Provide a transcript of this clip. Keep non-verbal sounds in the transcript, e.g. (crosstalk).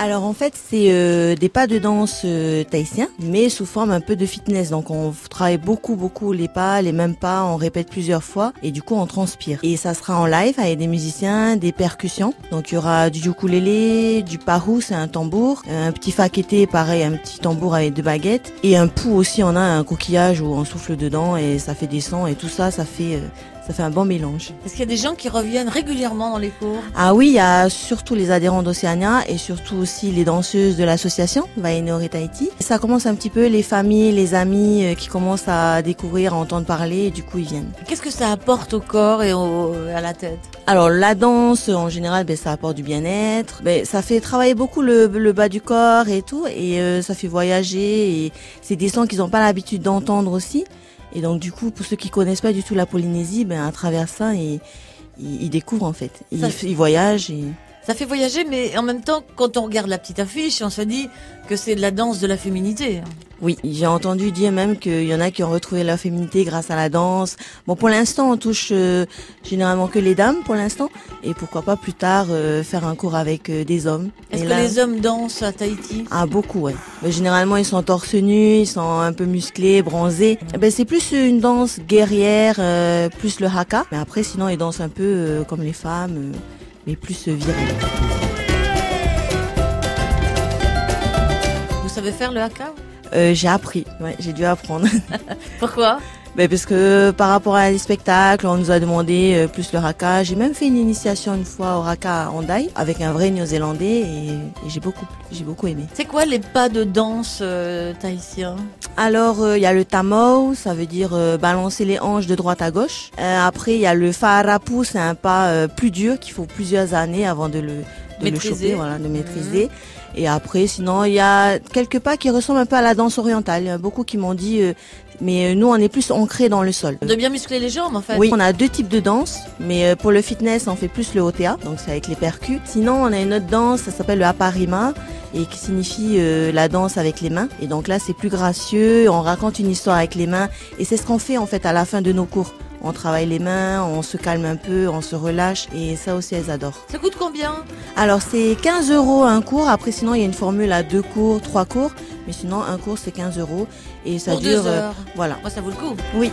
Alors en fait, c'est euh, des pas de danse euh, tahitiens, mais sous forme un peu de fitness. Donc on travaille beaucoup, beaucoup les pas, les mêmes pas, on répète plusieurs fois et du coup on transpire. Et ça sera en live avec des musiciens, des percussions. Donc il y aura du ukulélé, du parou, c'est un tambour, un petit fakété, pareil, un petit tambour avec deux baguettes et un pou aussi. On a un coquillage où on souffle dedans et ça fait des sons et tout ça, ça fait euh, ça fait un bon mélange. Est-ce qu'il y a des gens qui reviennent régulièrement dans les cours? Ah oui, il y a surtout les adhérents d'Océania et surtout aussi les danseuses de l'association Vainore Tahiti. Ça commence un petit peu les familles, les amis euh, qui commencent à découvrir, à entendre parler et du coup ils viennent. Qu'est-ce que ça apporte au corps et à la tête? Alors la danse en général, ben, ça apporte du bien-être. Ben, ça fait travailler beaucoup le, bas du corps et tout et euh, ça fait voyager et c'est des sons qu'ils n'ont pas l'habitude d'entendre aussi. Et donc du coup, pour ceux qui connaissent pas du tout la Polynésie, ben à travers ça, ils, ils, découvrent en fait. Ils, ils voyagent. Et... Ça fait voyager, mais en même temps, quand on regarde la petite affiche, on se dit que c'est de la danse de la féminité. Oui, j'ai entendu dire même qu'il y en a qui ont retrouvé leur féminité grâce à la danse. Bon, pour l'instant, on touche euh, généralement que les dames, pour l'instant. Et pourquoi pas plus tard euh, faire un cours avec euh, des hommes. Est-ce que les hommes dansent à Tahiti? Ah, beaucoup, ouais. Mais généralement, ils sont torse nus, ils sont un peu musclés, bronzés. Eh ben, c'est plus une danse guerrière, plus le haka. Mais après, sinon, ils dansent un peu comme les femmes mais plus viril. Vous savez faire le haka? Euh, J'ai appris, ouais, j'ai dû apprendre. (laughs) Pourquoi? Ben parce que par rapport à les spectacles, on nous a demandé euh, plus le haka. J'ai même fait une initiation une fois au haka à Hondaï avec un vrai néo-zélandais et, j'ai beaucoup, j'ai beaucoup aimé. C'est quoi les pas de danse euh, Alors euh, il y a le tamou, ça veut dire balancer les hanches de droite à gauche. après il y a le farapu, c'est un pas plus dur qu'il faut plusieurs années avant de le de le choper, voilà, de maîtriser. Mhm. Et après, sinon, il y a quelques pas qui ressemblent un peu à la danse orientale. Il y a beaucoup qui m'ont dit, mais euh, nous on est plus ancré dans le sol. De bien muscler les jambes en fait. Oui, on a deux types de danse, mais euh, pour le fitness on fait plus le OTA, donc c'est avec les percus. Sinon on a une autre danse, ça s'appelle le aparima et qui signifie euh, la danse avec les mains. Et donc là c'est plus gracieux, on raconte une histoire avec les mains et c'est ce qu'on fait en fait à la fin de nos cours. On travaille les mains, on se calme un peu, on se relâche et ça aussi elles adorent. Ça coûte combien? Alors c'est 15 euros un cours. Après sinon il y a une formule à deux cours, trois cours. Mais sinon un cours c'est 15 euros et ça Pour dure. Deux heures. voilà. Moi ça vaut le coup. Oui.